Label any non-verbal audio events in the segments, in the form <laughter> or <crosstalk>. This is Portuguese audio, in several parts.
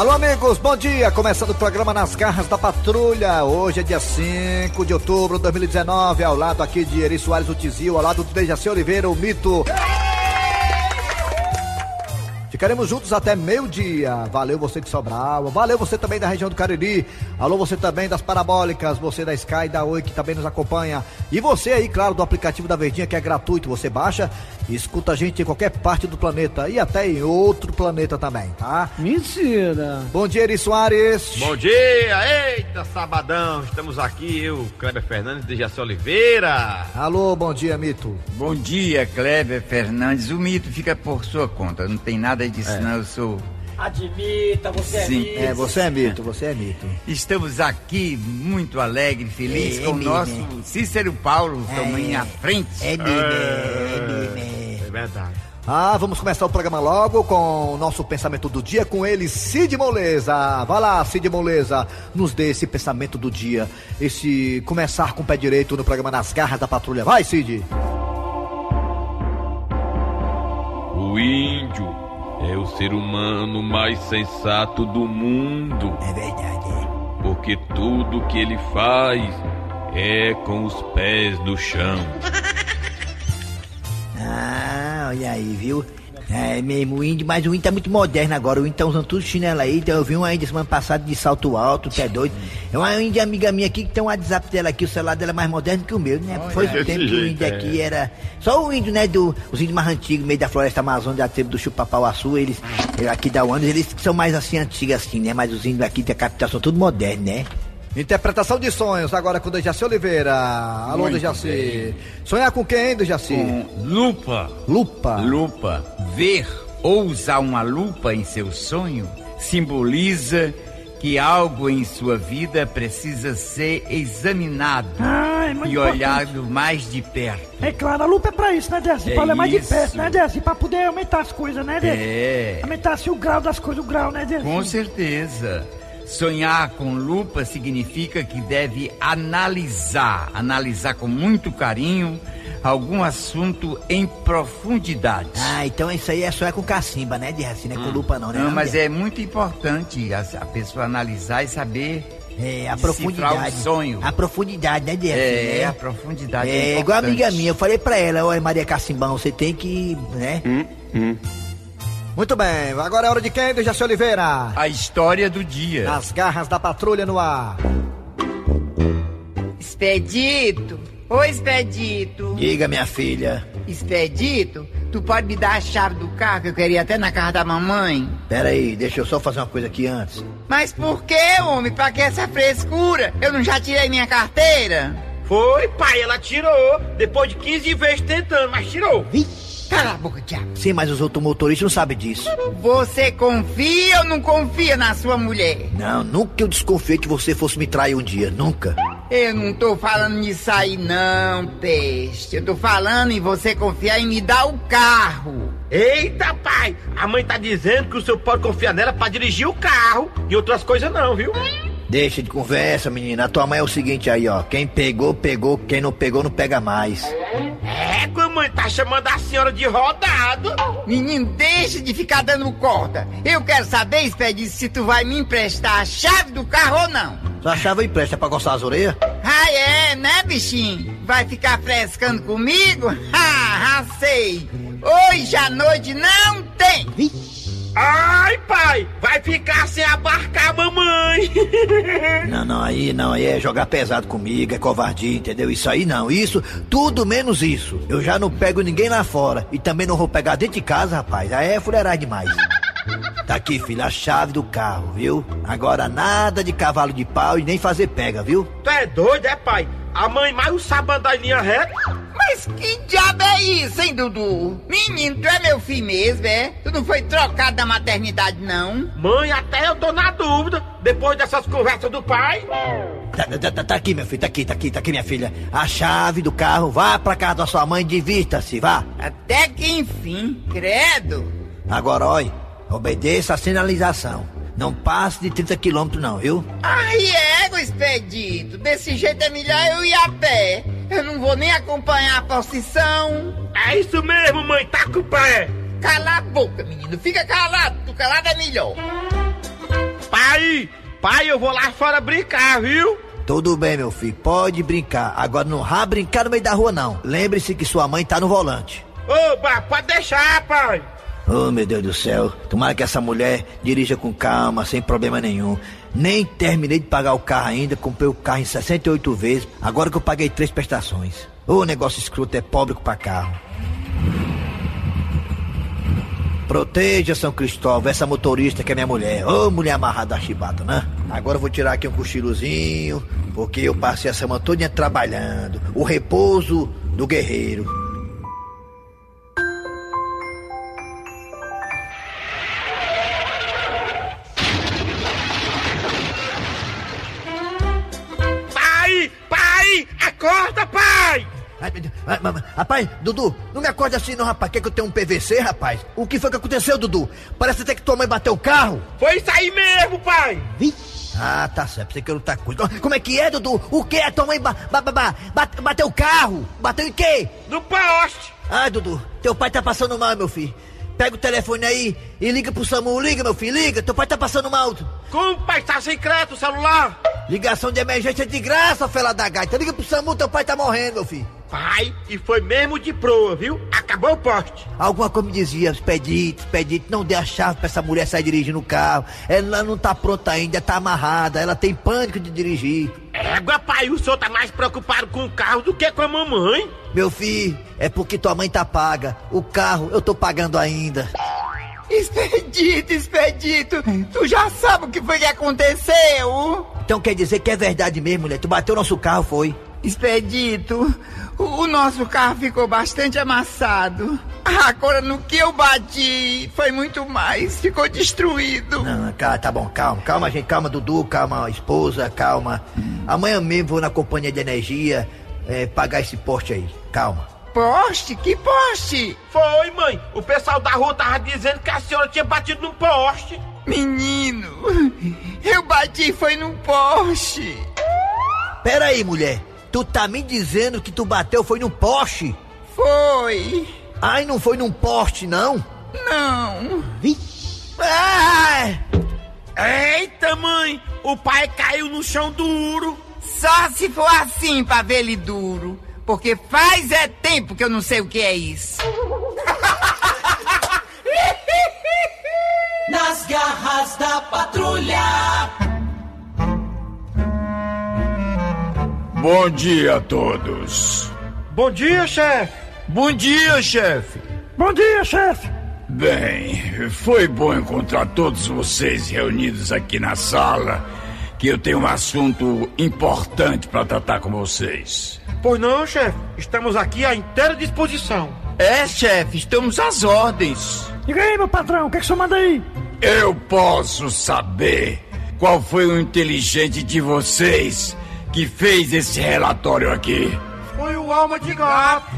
Alô, amigos, bom dia. Começando o programa Nas Garras da Patrulha. Hoje é dia 5 de outubro de 2019. Ao lado aqui de Eri Soares, o Tizil. Ao lado do Dejaci Oliveira, o Mito. Ficaremos juntos até meio-dia. Valeu você de Sobral. Valeu você também da região do Cariri. Alô, você também das Parabólicas. Você da Sky da Oi que também nos acompanha. E você aí, claro, do aplicativo da Verdinha que é gratuito. Você baixa e escuta a gente em qualquer parte do planeta e até em outro planeta também, tá? Mentira. Bom dia, Eri Soares. Bom dia, eita sabadão, estamos aqui, eu, Kleber Fernandes de Jaci Oliveira. Alô, bom dia, Mito. Bom dia, Kleber Fernandes. O mito fica por sua conta, não tem nada disso, não. Eu sou. Admita, você Sim. é É, você é Mito, você é Mito. Estamos aqui muito alegres, felizes É, com o mesmo, nosso Cícero Paulo, também à frente. É mesmo, é. É verdade. Ah, vamos começar o programa logo com o nosso pensamento do dia com ele, Cid Moleza. Vai lá, Cid Moleza, nos dê esse pensamento do dia, esse começar com o pé direito no programa Nas Garras da Patrulha. Vai, Cid! O índio é o ser humano mais sensato do mundo, É verdade, é. porque tudo que ele faz é com os pés no chão. <laughs> Ah, olha aí, viu? É mesmo, o índio, mas o índio tá muito moderno agora. O índio tá usando tudo chinelo aí. Então eu vi uma índia semana passada de salto alto, tu é doido. É uma índia amiga minha aqui que tem um WhatsApp dela aqui, o celular dela é mais moderno que o meu, né? Foi o tempo que o índio é. aqui era. Só o índio, né? Do, os índios mais antigos, meio da floresta amazônica, da tribo do Chupapauaçu, eles, eh, aqui da Uanos, eles que são mais assim antigos assim, né? Mas os índios aqui da capital são tudo modernos, né? Interpretação de sonhos agora com o Dejaci Oliveira. Alô, Muito Dejaci. Sonhar com quem, hein, Dejaci? Com lupa, Lupa. lupa. Ver ou usar uma lupa em seu sonho simboliza que algo em sua vida precisa ser examinado Ah, é e olhado mais de perto. É claro, a lupa é pra isso, né, Desi? É pra olhar mais de perto, né, Desi? Pra poder aumentar as coisas, né, Desi? É. Aumentar assim, o grau das coisas, o grau, né, Desi? Com certeza. Sonhar com lupa significa que deve analisar, analisar com muito carinho algum assunto em profundidade. Ah, então isso aí é só é com cacimba, né, de assim, não é com lupa não, né? Não, mas é muito importante a, a pessoa analisar e saber É, a profundidade. o sonho. A profundidade, né, Dias? É, a profundidade é, É, igual a amiga minha, eu falei pra ela, olha Maria Cacimbão, você tem que, né? Muito bem, agora é hora de quem, Dejaci Oliveira? A história do dia. Nas Garras da Patrulha no ar. Expedito! Ô Expedito! Diga, minha filha. Expedito, tu pode me dar a chave do carro que eu queria até na casa da mamãe? Pera aí, deixa eu só fazer uma coisa aqui antes. Mas por que, homem? Pra que essa frescura? Eu não já tirei minha carteira? Foi, pai, ela tirou. Depois de 15 vezes tentando, mas tirou. Cala a boca, diabo. Sim, mas os outros motoristas não sabem disso. Você confia ou não confia na sua mulher? Não, nunca eu desconfiei que você fosse me trair um dia, nunca. Eu não tô falando nisso aí não, peste. Eu tô falando em você confiar em me dar o carro. Eita, pai, a mãe tá dizendo que o senhor pode confiar nela pra dirigir o carro e outras coisas não, viu? Deixa de conversa, menina. A tua mãe é o seguinte aí, ó. Quem pegou, pegou. Quem não pegou, não pega mais. É, que a mãe tá chamando a senhora de rodado. Menino, deixa de ficar dando corda. Eu quero saber, Expedito, se tu vai me emprestar a chave do carro ou não. Sua chave empresta pra coçar as orelhas? Ah, é, né, bichinho? Vai ficar frescando comigo? <laughs> Ah, sei. Hoje à noite não tem. Ai, pai, vai ficar sem abarcar a mamãe. <laughs> Não, não, aí não, aí é jogar pesado comigo, é covardia, entendeu? Isso aí não, isso, tudo menos isso. Eu já não pego ninguém lá fora e também não vou pegar dentro de casa, rapaz. Aí é fuleiragem demais. Tá aqui, filho, a chave do carro, viu? Agora nada de cavalo de pau e nem fazer pega, viu? tu é doido, é, pai? A mãe mais sabe andar em linha reta. Mas que diabo é isso, hein, Dudu? Menino, tu é meu filho mesmo, é? Tu não foi trocado da maternidade, não? Mãe, até eu tô na dúvida, depois dessas conversas do pai. Tá, tá- tá- tá aqui, meu filho, tá aqui, tá aqui, tá aqui, minha filha. A chave do carro, vá pra casa da sua mãe, divirta-se, vá. Até que enfim, credo. Agora, olha, obedeça a sinalização. Não passe de 30 quilômetros não, viu? Ai, ego, expedito. Desse jeito é melhor eu ir a pé. Eu não vou nem acompanhar a procissão. É isso mesmo, mãe, tá com o pé. Cala a boca, menino. Fica calado. Tu calado é melhor. Pai, pai, eu vou lá fora brincar, viu? Tudo bem, meu filho, pode brincar. Agora não vá brincar no meio da rua, não. Lembre-se que sua mãe tá no volante. Oba, pode deixar, pai. Oh, meu Deus do céu. Tomara que essa mulher dirija com calma, sem problema nenhum. Nem terminei de pagar o carro ainda, comprei o carro em 68 vezes, agora que eu paguei três prestações. O negócio escroto é pobre pra carro. Proteja São Cristóvão, essa motorista que é minha mulher. Ô, mulher amarrada a chibata, né? Agora eu vou tirar aqui um cochilozinho, porque eu passei a semana toda trabalhando. O repouso do guerreiro. Rapaz, Dudu, não me acorde assim não, rapaz. Quer que eu tenha um PVC, rapaz? O que foi que aconteceu, Dudu? Parece até que tua mãe bateu o carro. Foi isso aí mesmo, pai. Ah, tá certo, você quer lutar coisa. Como é que é, Dudu? O que é? Tua mãe ba ba ba ba bate- bateu o carro? Bateu em quê? No poste. Ai, Dudu, teu pai tá passando mal, meu filho. Pega o telefone aí e liga pro SAMU. Liga, meu filho, liga. Teu pai tá passando mal. Como, pai, tá sem crédito o celular? Ligação de emergência de graça, fela da gaita. Liga pro SAMU, teu pai tá morrendo, meu filho. Pai, e foi mesmo de proa, viu? Acabou o poste. Alguma coisa me dizia, Expedite, Expedite, não dê a chave pra essa mulher sair dirigindo o carro. Ela não tá pronta ainda, tá amarrada, ela tem pânico de dirigir. Égua, pai, o senhor tá mais preocupado com o carro do que com a mamãe. Meu filho, é porque tua mãe tá paga. O carro eu tô pagando ainda. Expedito, Expedito, tu já sabe o que foi que aconteceu? Então quer dizer que é verdade mesmo, mulher? Tu bateu nosso carro, foi? Expedito, o, o nosso carro ficou bastante amassado. Agora, no que eu bati, foi muito mais, ficou destruído. Não, cara, tá bom, calma, calma, gente, calma, Dudu, calma, esposa, calma. Amanhã mesmo vou na companhia de energia é, pagar esse poste aí, calma. Poste? Que poste? Foi, mãe. O pessoal da rua tava dizendo que a senhora tinha batido num poste. Menino, eu bati foi num poste. Pera aí, mulher, tu tá me dizendo que tu bateu foi num poste? Foi. Ai, não foi num poste, não? Não. Ai! Eita, mãe. O pai caiu no chão duro. Só se for assim pra ver ele duro. Porque faz é tempo que eu não sei o que é isso. Nas garras da patrulha. Bom dia a todos. Bom dia, chefe. Bom dia, chefe. Bom dia, chefe. Bem, foi bom encontrar todos vocês reunidos aqui na sala, que eu tenho um assunto importante para tratar com vocês. Pois não, chefe. Estamos aqui à inteira disposição. É, chefe, estamos às ordens. Diga aí, meu patrão, o que, é que o senhor manda aí? Eu posso saber qual foi o inteligente de vocês que fez esse relatório aqui? Foi o alma de gato.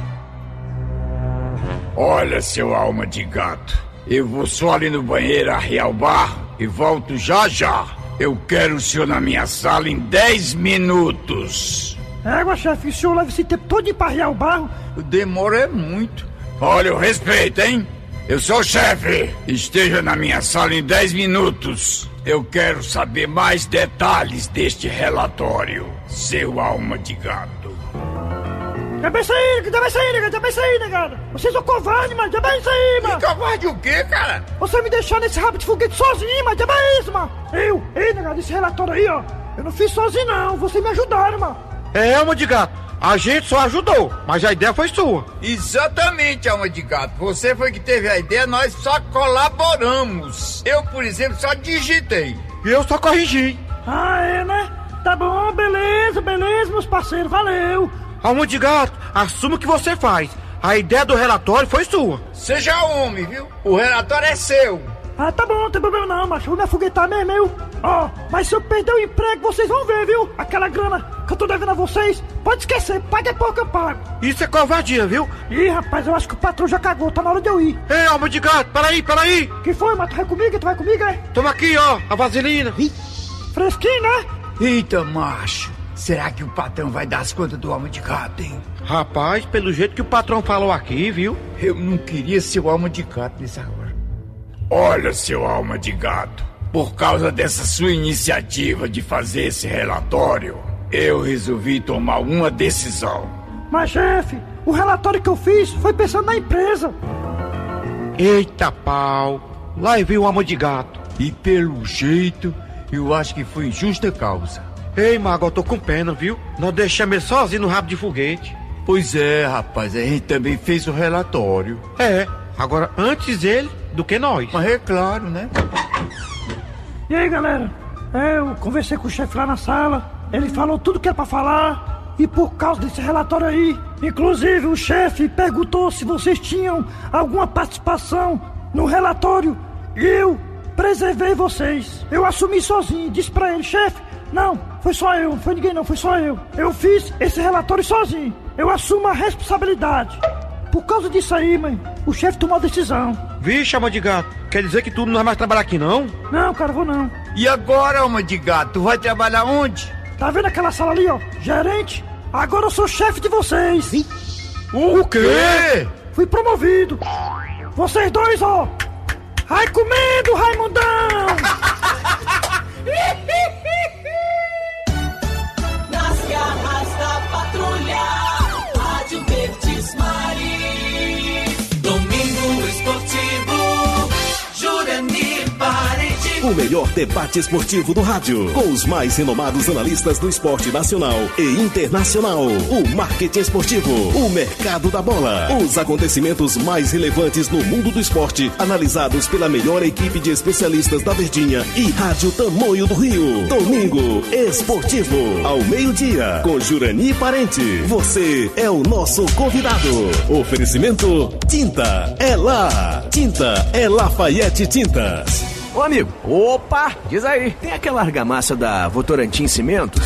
Olha, seu alma de gato, eu vou só ali no banheiro arriar o barro e volto já já. Eu quero o senhor na minha sala em 10 minutos. Égua, chefe, o senhor leva esse tempo todo pra arriar o barro? Demora é muito. Olha o respeito, hein? Eu sou o chefe. Esteja na minha sala em 10 minutos. Eu quero saber mais detalhes deste relatório, seu alma de gato. Isso aí, já bem isso aí, negado, já bem isso aí, negado. Vocês são covardes, mano, já bem isso aí, mano. Covarde o quê, cara? Você me deixou nesse rabo de foguete sozinho, mas já bem isso, mano. Eu, ei, negado, esse relatório aí, ó. Eu não fiz sozinho, não. Vocês me ajudaram, mano. É, alma de gato. A gente só ajudou, mas a ideia foi sua. Exatamente, alma de gato. Você foi que teve a ideia, nós só colaboramos. Eu, por exemplo, só digitei. E eu só corrigi. Ah, é, né? Tá bom, beleza, beleza, meus parceiros, valeu. Alma de gato, assuma o que você faz. A ideia do relatório foi sua. Seja homem, viu? O relatório é seu. Ah, tá bom, não tem problema não, macho. Vou me afoguetar mesmo, eu. Ó, mas se eu perder o emprego, vocês vão ver, viu? Aquela grana que eu tô devendo a vocês, pode esquecer, paga é pouco eu pago. Isso é covardia, viu? Ih, rapaz, eu acho que o patrão já cagou, tá na hora de eu ir. Ei, alma de gato, peraí, peraí. Que foi, mas tu vai comigo? Tu vai comigo, é? Toma aqui, ó, a vaselina. Fresquinho, né? Eita, macho. Será que o patrão vai dar as contas do alma de gato, hein? Rapaz, pelo jeito que o patrão falou aqui, viu? Eu não queria ser o alma de gato nessa hora. Olha, seu alma de gato, por causa dessa sua iniciativa de fazer esse relatório, eu resolvi tomar uma decisão. Mas, chefe, o relatório que eu fiz foi pensando na empresa. Eita pau, lá veio o alma de gato. E pelo jeito, eu acho que foi justa causa. Ei, Mago, eu tô com pena, viu? Não deixamos ele sozinho no rabo de foguete. Pois é, rapaz, a gente também fez o relatório. É, agora antes ele do que nós. Mas é claro, né? E aí, galera? É, eu conversei com o chefe lá na sala. Ele falou tudo que é pra falar. E por causa desse relatório aí, inclusive o chefe perguntou se vocês tinham alguma participação no relatório. Eu preservei vocês. Eu assumi sozinho. Disse pra ele, chefe, não, foi só eu, não foi ninguém não, foi só eu. Eu fiz esse relatório sozinho. Eu assumo a responsabilidade. Por causa disso aí, mãe, o chefe tomou a decisão. Vixe, alma de gato, quer dizer que tu não vai mais trabalhar aqui, não? Não, cara, vou não. E agora, alma de gato, tu vai trabalhar onde? Tá vendo aquela sala ali, ó? Gerente? Agora eu sou chefe de vocês. O quê? Fui promovido. Vocês dois, ó. Vai comendo, Raimundão! <laughs> O melhor debate esportivo do rádio, com os mais renomados analistas do esporte nacional e internacional. O marketing esportivo, o mercado da bola, os acontecimentos mais relevantes no mundo do esporte, analisados pela melhor equipe de especialistas da Verdinha e Rádio Tamoio do Rio. Domingo Esportivo, ao meio-dia, com Jurani Parente. Você é o nosso convidado. Oferecimento Tinta é lá. Tinta é Lafayette Tintas. Ô amigo, opa, diz aí, tem aquela argamassa da Votorantim Cimentos?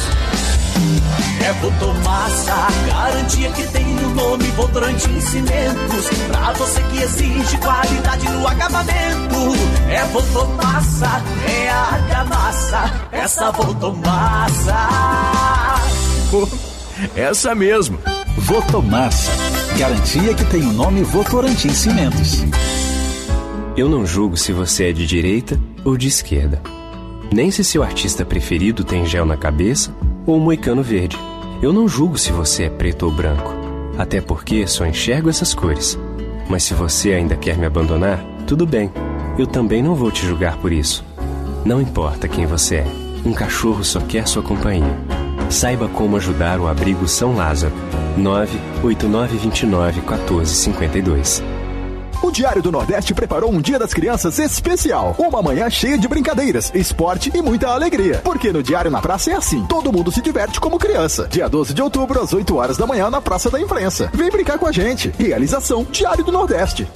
É Votomassa, garantia que tem no nome Votorantim Cimentos. Pra você que exige qualidade no acabamento. É Votomassa, é a argamassa, essa Votomassa. Essa mesmo. Votomassa, garantia que tem o nome Votorantim Cimentos. Eu não julgo se você é de direita ou de esquerda. Nem se seu artista preferido tem gel na cabeça ou um moicano verde. Eu não julgo se você é preto ou branco. Até porque só enxergo essas cores. Mas se você ainda quer me abandonar, tudo bem. Eu também não vou te julgar por isso. Não importa quem você é. Um cachorro só quer sua companhia. Saiba como ajudar o abrigo São Lázaro. 98929 1452. O Diário do Nordeste preparou um Dia das Crianças especial. Uma manhã cheia de brincadeiras, esporte e muita alegria. Porque no Diário na Praça é assim: todo mundo se diverte como criança. Dia 12 de outubro, às 8 horas da manhã, na Praça da Imprensa. Vem brincar com a gente. Realização Diário do Nordeste.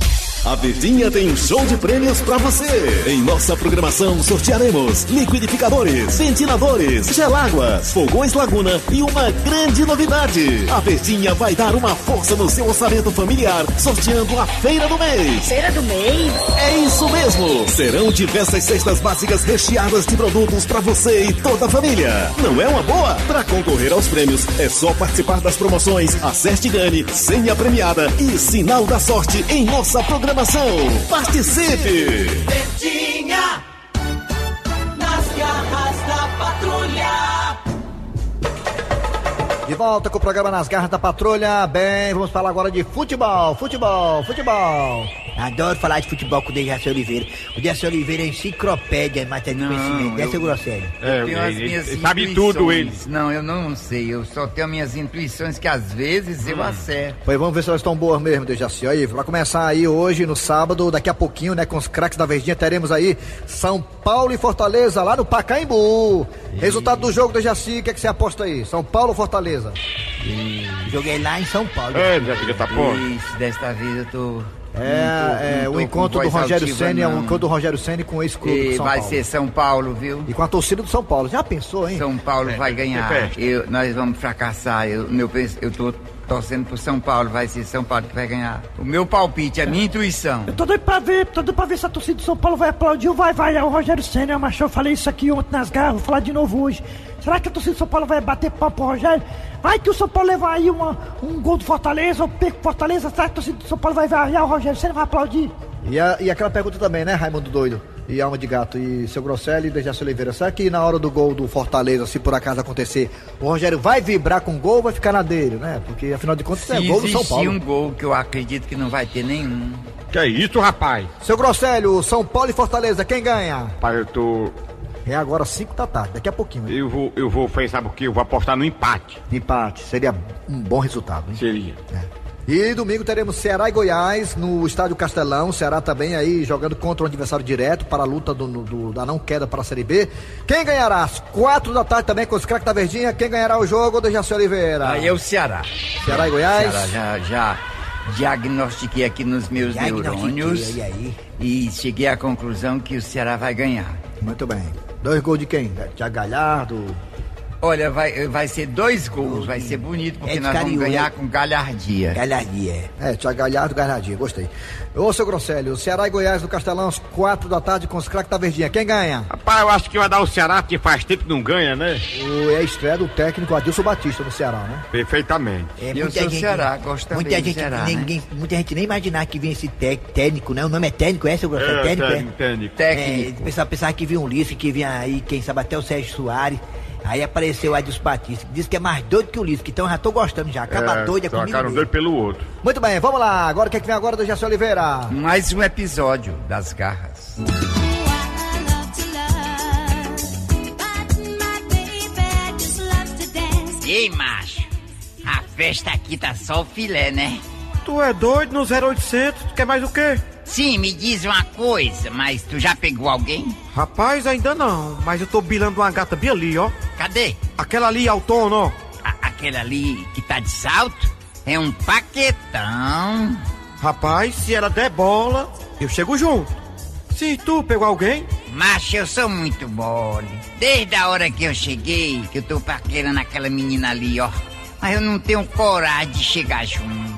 A Verdinha tem um show de prêmios pra você. Em nossa programação sortearemos liquidificadores, ventiladores, geláguas, fogões Laguna e uma grande novidade. A Verdinha vai dar uma força no seu orçamento familiar, sorteando a feira do mês. Feira do mês? É isso mesmo. Serão diversas cestas básicas recheadas de produtos pra você e toda a família. Não é uma boa? Pra concorrer aos prêmios, é só participar das promoções Acerte Gane, Senha Premiada e Sinal da Sorte em nossa programação. Participe! Verdinha, nas garras da patrulha. De volta com o programa Nas Garras da Patrulha. Bem, vamos falar agora de futebol, futebol, futebol. Adoro falar de futebol com o Dejaci Oliveira. O Dejaci Oliveira é enciclopédia em matéria de conhecimento. Dessa eu- grosseria. Eu tenho as minhas intuições. Não, eu não sei. Eu só tenho minhas intuições que às vezes eu acerto. Pois vamos ver se elas estão boas mesmo, Dejaci. Aí, vai começar aí hoje, no sábado, daqui a pouquinho, né, com os craques da Verdinha, teremos aí São Paulo e Fortaleza, lá no Pacaembu. Resultado do jogo, Dejaci, o que, é que você aposta aí? São Paulo ou Fortaleza? Joguei lá em São Paulo. É, já filha tá pô. Isso, desta vez eu tô. É, é, tô o encontro do Rogério Senna é um não. encontro do Rogério Senna com esse clube E do São vai Paulo. ser São Paulo, viu? E com a torcida do São Paulo. Já pensou, hein? São Paulo vai ganhar. Eu, nós vamos fracassar. Eu, meu, eu tô torcendo pro São Paulo. Vai ser São Paulo que vai ganhar. O meu palpite, a minha intuição. Eu tô doido pra ver, tô doido pra ver se a torcida do São Paulo vai aplaudir ou vai vaiar o Rogério Senna, mas eu falei isso aqui ontem nas garras, vou falar de novo hoje. Será que a torcida do São Paulo vai bater pau pro Rogério? Vai que o São Paulo levar aí uma, um gol do Fortaleza, ou perco Fortaleza, será que a torcida do São Paulo vai vaiar o Rogério Senna vai aplaudir? E, a- e aquela pergunta também, né, Raimundo Doido? E Alma de Gato e seu Grosselli e Dejaci Oliveira. Será que na hora do gol do Fortaleza, se por acaso acontecer, o Rogério vai vibrar com o gol ou vai ficar na dele, né? Porque afinal de contas Se é gol do São Paulo. um gol que eu acredito que não vai ter nenhum. Que é isso, rapaz? Seu Grosselio, São Paulo e Fortaleza, quem ganha? Rapaz, eu tô. É agora 5 da tarde, daqui a pouquinho. hein? Eu vou, eu vou, fez, sabe o que? Eu vou apostar no empate. Empate, seria um bom resultado, hein? Seria. E domingo teremos Ceará e Goiás no Estádio Castelão. Ceará também aí jogando contra o adversário direto para a luta do, do- da não queda para a Série B. Quem ganhará? Às quatro da tarde também com os craques da Verdinha. Quem ganhará o jogo? Dejaci Oliveira. Aí é o Ceará. Ceará e Goiás? Ceará, já, já diagnostiquei aqui nos meus neurônios. e aí? E cheguei à conclusão que o Ceará vai ganhar. Muito bem. Dois gols de quem? Tiago Galhardo. Olha, vai, vai ser dois gols, vai ser bonito, porque É nós vamos ganhar com galhardia. Galhardia. É, Tiago Galhardo, Galhardia, gostei. Ô, seu Grosselio, Ceará e Goiás no Castelão às quatro da tarde com os craques da Verdinha. Quem ganha? Rapaz, eu acho que vai dar o Ceará, porque faz tempo que não ganha, né? O, é a estreia do técnico Adilson Batista no Ceará, né? Perfeitamente. É, Eu sou Ceará, gosto também muita gente, Ceará, ninguém, muita gente nem imaginar que vinha esse té- técnico, né? O nome é técnico, é, seu Grosselio? É, técnico, técnico, técnico. Técnico. É, o pessoal pensava que vinha um Ulisses, que vinha aí, quem sabe até o Sérgio Soares. Aí apareceu o Adilson Batista, que disse que é mais doido que o que então eu já tô gostando já. Acaba É, doido é comigo. trocaram um doido pelo outro. Muito bem, vamos lá. Agora o que, é que vem agora do Jaci Oliveira? Mais um episódio das garras. Ei, macho, a festa aqui tá só o filé, né? Tu é doido no 0800? Tu quer mais o quê? Sim, me diz uma coisa, mas tu já pegou alguém? Rapaz, ainda não, mas eu tô bilando uma gata bem ali, ó. Cadê? Aquela ali, autônoma, ó. A- aquele ali que tá de salto? É um paquetão. Rapaz, se ela der bola, eu chego junto. Se tu pegou alguém, Macho, eu sou muito mole. Desde a hora que eu cheguei, que eu tô paquerando aquela menina ali, ó. Mas eu não tenho coragem de chegar junto.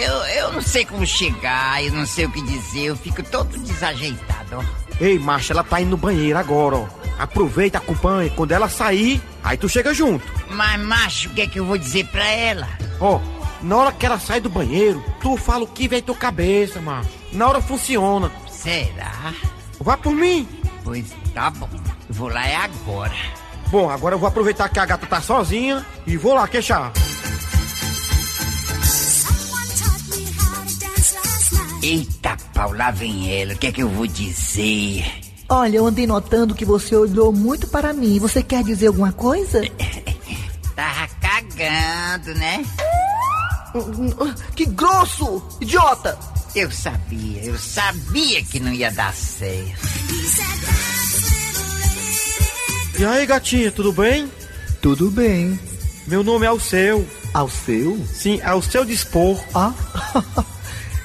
Eu, eu não sei como chegar, eu não sei o que dizer, eu fico todo desajeitado, ó. ei, macho, ela tá indo no banheiro agora, ó. Aproveita, acompanha. Quando ela sair, aí tu chega junto. Mas, macho, o que é que eu vou dizer pra ela? Ó, na hora que ela sai do banheiro, tu fala o que vem tua cabeça, macho. Na hora funciona. Será? Vá por mim. Pois tá bom, vou lá é agora. Bom, agora eu vou aproveitar que a gata tá sozinha e vou lá queixar. Eita, pau, lá vem ela, o que é que eu vou dizer? Olha, eu andei notando que você olhou muito para mim. Você quer dizer alguma coisa? <laughs> Tava cagando, né? Que grosso! Idiota! Eu sabia, eu sabia que não ia dar certo. E aí, gatinha, tudo bem? Tudo bem. Meu nome é Alceu. Ao seu? Sim, ao seu dispor. Ah, <laughs>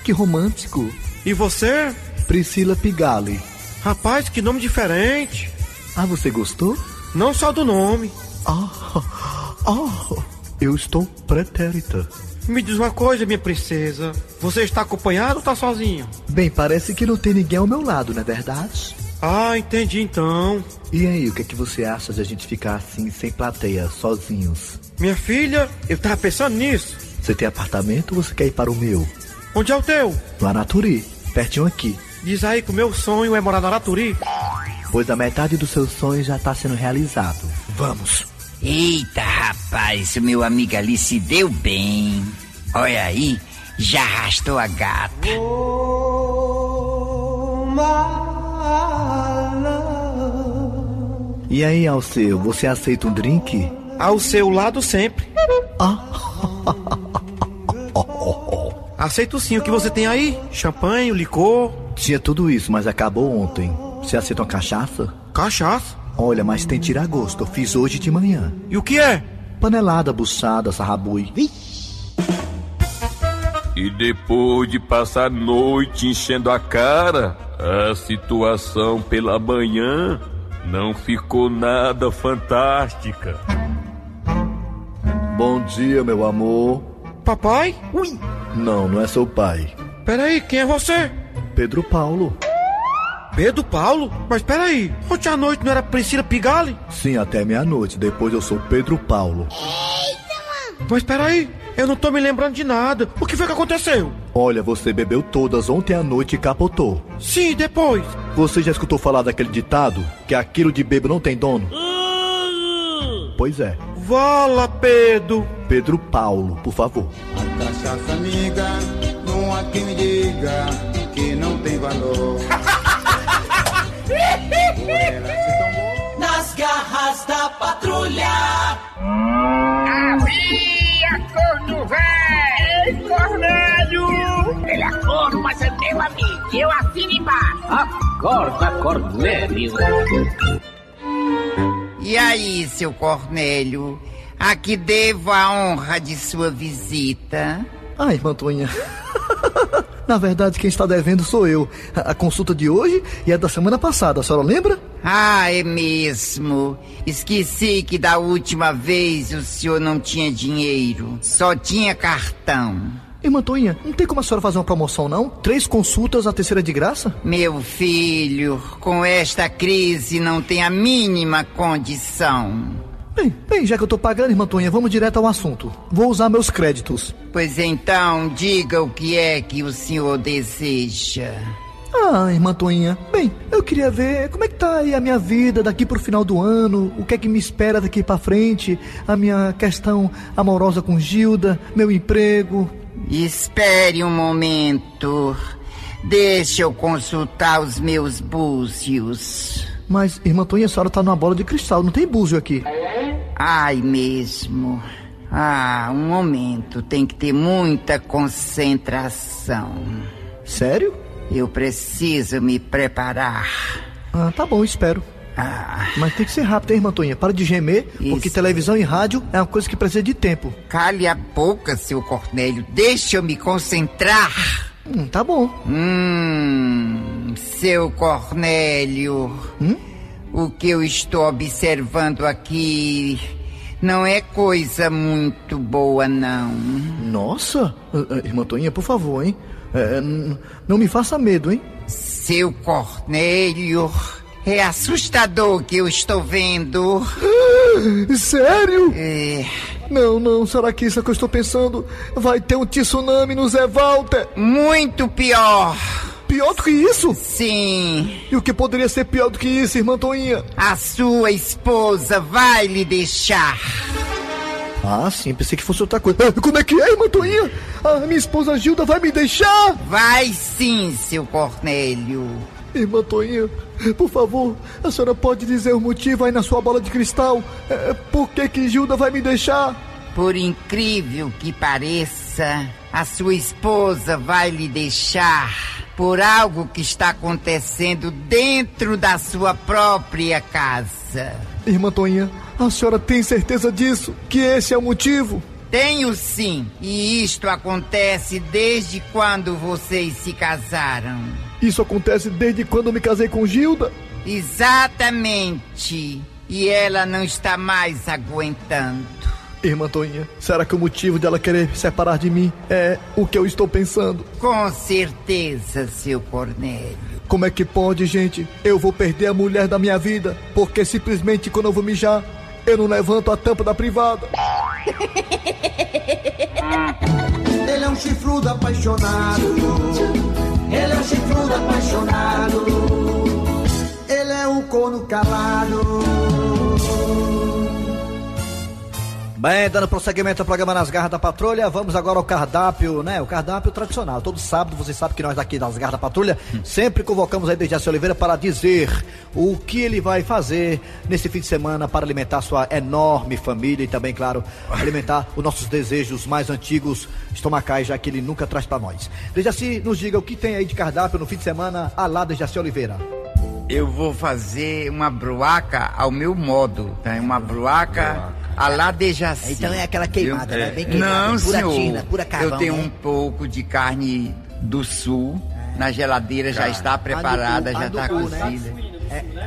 que romântico. E você? Priscila Pigali. Rapaz, que nome diferente. Ah, você gostou? Não só do nome. Ah, ah, eu estou pretérita. Me diz uma coisa, minha princesa. Você está acompanhado ou tá sozinho? Bem, parece que não tem ninguém ao meu lado, não é verdade? Ah, entendi então. E aí, o que é que você acha de a gente ficar assim, sem plateia, sozinhos? Minha filha, eu tava pensando nisso. Você tem apartamento ou você quer ir para o meu? Onde é o teu? No Anaturi, pertinho aqui. Diz aí que o meu sonho é morar no Araturi. Pois a metade do seu sonho já está sendo realizado. Vamos. Eita, rapaz, o meu amigo ali se deu bem. Olha aí, já arrastou a gata. E aí, Alceu, você aceita um drink? Ao seu lado sempre. Ah. <laughs> Aceito sim o que você tem aí. Champanhe, licor. Tinha tudo isso, mas acabou ontem. Você aceita uma cachaça? Cachaça? Olha, mas tem tiragosto. Eu fiz hoje de manhã. E o que é? Panelada, buchada, sarrabui. E depois de passar a noite enchendo a cara, a situação pela manhã não ficou nada fantástica. Bom dia, meu amor. Papai? Ui! Não, não é seu pai. Peraí, quem é você? Pedro Paulo. Pedro Paulo? Mas peraí, ontem à noite não era Priscila Pigali? Sim, até meia-noite. Depois eu sou Pedro Paulo. Mas peraí, Eu não tô me lembrando de nada. O que foi que aconteceu? Olha, você bebeu todas ontem à noite e capotou. Sim, depois. Você já escutou falar daquele ditado que aquilo de bebo não tem dono? Pois é. Vala, Pedro. Pedro Paulo, por favor. Cachaça amiga, não há quem me diga que não tem valor. <laughs> Nas garras da patrulha. Havia corno velho! Ei, Cornélio! Ele é corno, mas é meu amigo. Eu assino embaixo. Acorda, Cornélio. E aí, seu Cornélio? A que devo a honra de sua visita? Ai, Mantonha. <laughs> Na verdade, quem está devendo sou eu. A consulta de hoje e a da semana passada, a senhora lembra? Ah, é mesmo. Esqueci que da última vez o senhor não tinha dinheiro, só tinha cartão. Irmã Toinha, não tem como a senhora fazer uma promoção, não? Três consultas, a terceira de graça? Meu filho, com esta crise não tem a mínima condição. Bem, bem, já que eu tô pagando, irmã Toinha, vamos direto ao assunto. Vou usar meus créditos. Pois então, diga o que é que o senhor deseja. Ah, irmã Toinha, bem, eu queria ver como é que tá aí a minha vida daqui pro final do ano, o que é que me espera daqui pra frente, a minha questão amorosa com Gilda, meu emprego. Espere um momento. Deixa eu consultar os meus búzios. Mas, irmã Toinha, a senhora tá numa bola de cristal, não tem búzio aqui. Ai, mesmo. Ah, um momento. Tem que ter muita concentração. Sério? Eu preciso me preparar. Ah, tá bom, espero. Ah. Mas tem que ser rápido, hein, irmã Toinha? Para de gemer, Isso. porque televisão e rádio é uma coisa que precisa de tempo. Cale a boca, seu Cornélio. Deixa eu me concentrar. Hum, tá bom. Hum, seu Cornélio. Hum? O que eu estou observando aqui não é coisa muito boa, não. Nossa, ah, ah, irmã Toinha, por favor, hein? É, não me faça medo, hein? Seu Cornélio, é assustador o que eu estou vendo. Sério? É. Não, não, será que isso é que eu estou pensando? Vai ter um tsunami no Zé Walter? Muito pior. Pior do que isso? Sim. E o que poderia ser pior do que isso, irmã Toinha? A sua esposa vai lhe deixar. Ah, sim, pensei que fosse outra coisa. Ah, como é que é, irmã Toinha? A minha esposa Gilda vai me deixar? Vai sim, seu Cornélio. Irmã Toinha, por favor, a senhora pode dizer o motivo aí na sua bola de cristal? É, por que que Gilda vai me deixar? Por incrível que pareça, a sua esposa vai lhe deixar por algo que está acontecendo dentro da sua própria casa. Irmã Toinha, a senhora tem certeza disso? Que esse é o motivo? Tenho sim, e isto acontece desde quando vocês se casaram. Isso acontece desde quando eu me casei com Gilda? Exatamente. E ela não está mais aguentando. Irmã Toinha, será que o motivo dela querer se separar de mim é o que eu estou pensando? Com certeza, seu Cornélio. Como é que pode, gente? Eu vou perder a mulher da minha vida porque simplesmente quando eu vou mijar, eu não levanto a tampa da privada. <laughs> Ele é um chifrudo apaixonado. Ele é um chifrudo apaixonado. Ele é um corno calado. Bem, dando prosseguimento ao programa Nas Garras da Patrulha, vamos agora ao cardápio, né? O cardápio tradicional. Todo sábado, você sabe que nós daqui das Garras da Patrulha sempre convocamos aí Dejaci Oliveira para dizer o que ele vai fazer nesse fim de semana para alimentar sua enorme família e também, claro, alimentar os nossos desejos mais antigos estomacais, já que ele nunca traz para nós. Dejaci, nos diga o que tem aí de cardápio no fim de semana, a lá Dejaci Oliveira. Eu vou fazer uma bruaca ao meu modo, tá? Uma bruaca a lá de Jaci. Então é aquela queimada, Eu- né? Bem queimada, Não, pura senhor. tina, pura carvão, Eu tenho né? um pouco de carne do sul na geladeira, já está preparada, já está né? cozida.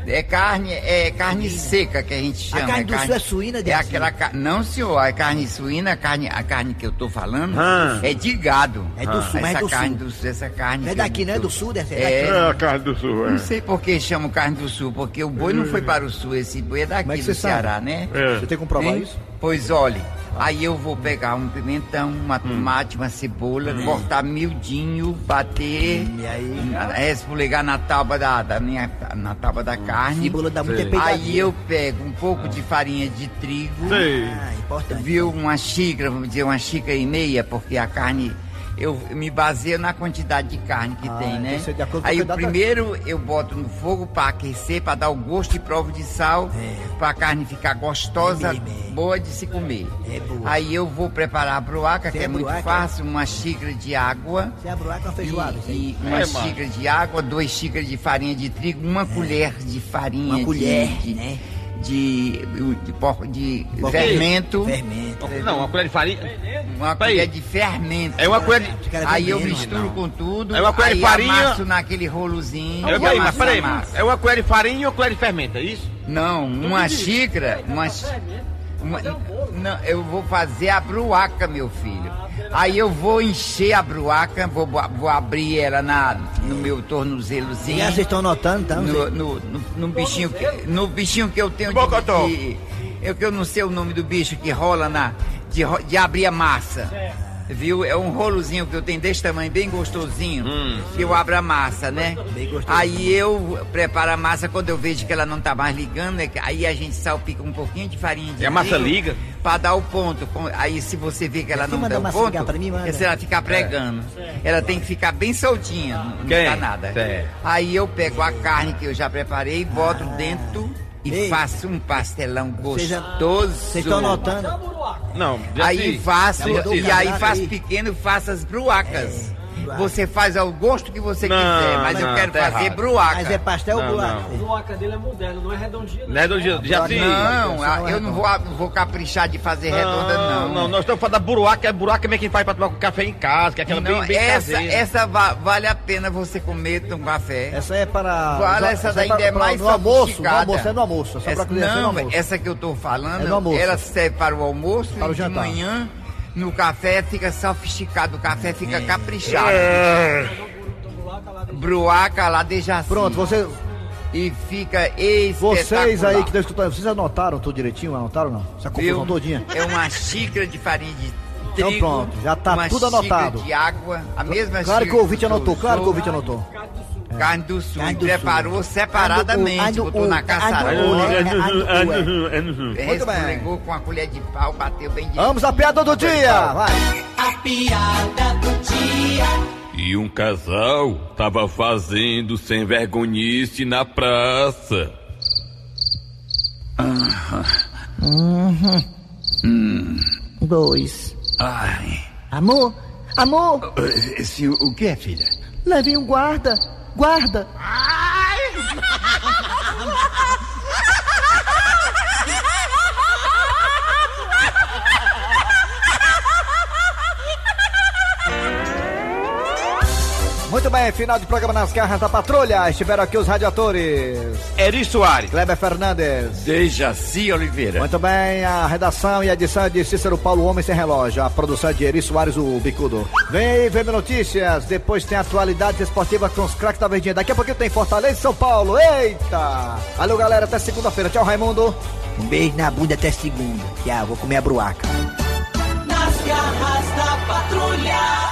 É carne, é carne seca que a gente chama. carne do carne, sul é suína, É Dejaci? aquela ca- Não, senhor, a carne suína, a carne, a carne que eu tô falando Ah. é de gado. É do sul, mas é essa do carne sul. do sul, essa carne. Não é daqui, não é do sul, dessa- é É, daqui. É, a carne do sul, é. Não sei por que chamam carne do sul, porque o boi não foi para o sul, esse boi é daqui é do sabe? Ceará, né? É. Você tem que comprovar isso? Pois olhe, Aí eu vou pegar um pimentão, uma tomate, uma cebola, cortar miudinho, bater, e aí? esfregar na tábua da, da minha, na tábua da carne. Cebola dá muita Aí pegadinha. eu pego um pouco de farinha de trigo, Ah, importante. viu, uma xícara, vamos dizer, uma xícara e meia, porque a carne, eu me baseio na quantidade de carne que Ah, tem, então né? você de acordo com a Aí o quantidade da- primeiro eu boto no fogo para aquecer, para dar o gosto e prova de sal, para a carne ficar gostosa, boa de se comer. Aí eu vou preparar a bruaca, que Tem é muito bruaca? fácil, uma xícara de água. Você abre lá com a feijoada. aí. E uma É, xícara de água, duas xícaras de farinha de trigo, uma colher de farinha. Uma de- colher, de, né? De, de, porco- de Por quê? fermento. Fermento. Não, uma colher de farinha. Uma Peraí. colher de fermento. É uma colher de- Aí eu misturo não. com tudo. É uma colher de farinha- amasso naquele rolozinho. Eu, peraí, mas peraí, é uma colher de farinha ou colher de fermento, é isso? Não, uma xícara, uma, uma- não, eu vou fazer a bruaca, meu filho. Aí eu vou encher a bruaca, vou, vou abrir ela na, no meu tornozelozinho. E aí, vocês estão notando, então? No, no, no, no bichinho que, no bichinho que eu tenho de, de- eu que eu não sei o nome do bicho que rola na de, de abrir a massa. Viu? É um rolozinho que eu tenho desse tamanho, bem gostosinho, que eu abro a massa, né? Aí eu preparo a massa quando eu vejo que ela não tá mais ligando, é que- aí a gente salpica um pouquinho de farinha de E a massa liga? Pra dar o ponto. Aí se você vê que ela não dá o ponto, mim, é se ela ficar pregando. Ela tem que ficar bem soltinha, não, não tá nada. Certo. Aí eu pego a carne que eu já preparei, boto dentro e Ei. faço um pastelão gostoso. Vocês estão notando? Não, Aí faço, Já e aí faço pequeno, faço as bruacas. Bruaca. Você faz ao gosto que você Não, quiser, mas não, eu quero tá fazer errado. bruaca. Mas é pastel Não, ou buraco? não. A broca dele é moderno, não é redondinha. Né, do dia- Jaci? Não, Essa não é eu não vou, não vou caprichar de fazer redonda, não. Não, nós estamos falando da buraca, é buraca mesmo que a gente faz pra tomar com café em casa, que é aquela Não, bem, bem essa, caseira. essa va- vale a pena você comer um café. Essa é para. Vale, já- essa é daí pra- é pra- mais No almoço, no almoço, é no almoço. É só Essa, pra criança no não, almoço. essa que eu tô falando, É ela serve para o almoço Para o e de jantar. manhã no café fica sofisticado, o café fica caprichado. Bruaca lá de Jaci. Pronto, você, E fica espetacular. vocês aí que estão escutando, vocês anotaram tudo direitinho? Anotaram ou não? Essa confusão todinha? É uma xícara de farinha de Então trigo. pronto, já tá uma tudo anotado. xícara de água, a mesma Claro que o ouvinte anotou, claro que o ouvinte anotou. Carne do sul, Carne do preparou separadamente, Ai, do- botou na do- É bem. Resfregou com a colher de pau, bateu bem direitinho. Vamos à piada do dia, vai. A piada do dia. E um casal tava fazendo sem vergonhice na praça. Dois. Ai. Amor, amor, Esse, o que é, filha? leve um guarda, guarda. Muito bem, final de programa nas garras da patrulha. Estiveram aqui os radiadores. Eri Soares. Kleber Fernandes. Dejaci Oliveira. Muito bem, a redação e a edição é de Cícero Paulo Homem Sem Relógio. A produção é de Eri Soares, o bicudo. Vem aí, VM Notícias. Depois tem atualidades esportivas com os craques da Verdinha. Daqui a pouquinho tem Fortaleza e São Paulo. Eita! Valeu, galera. Até segunda-feira. Tchau, Raimundo. Um beijo na bunda até segunda. Tchau, vou comer a bruaca. Nas garras da patrulha.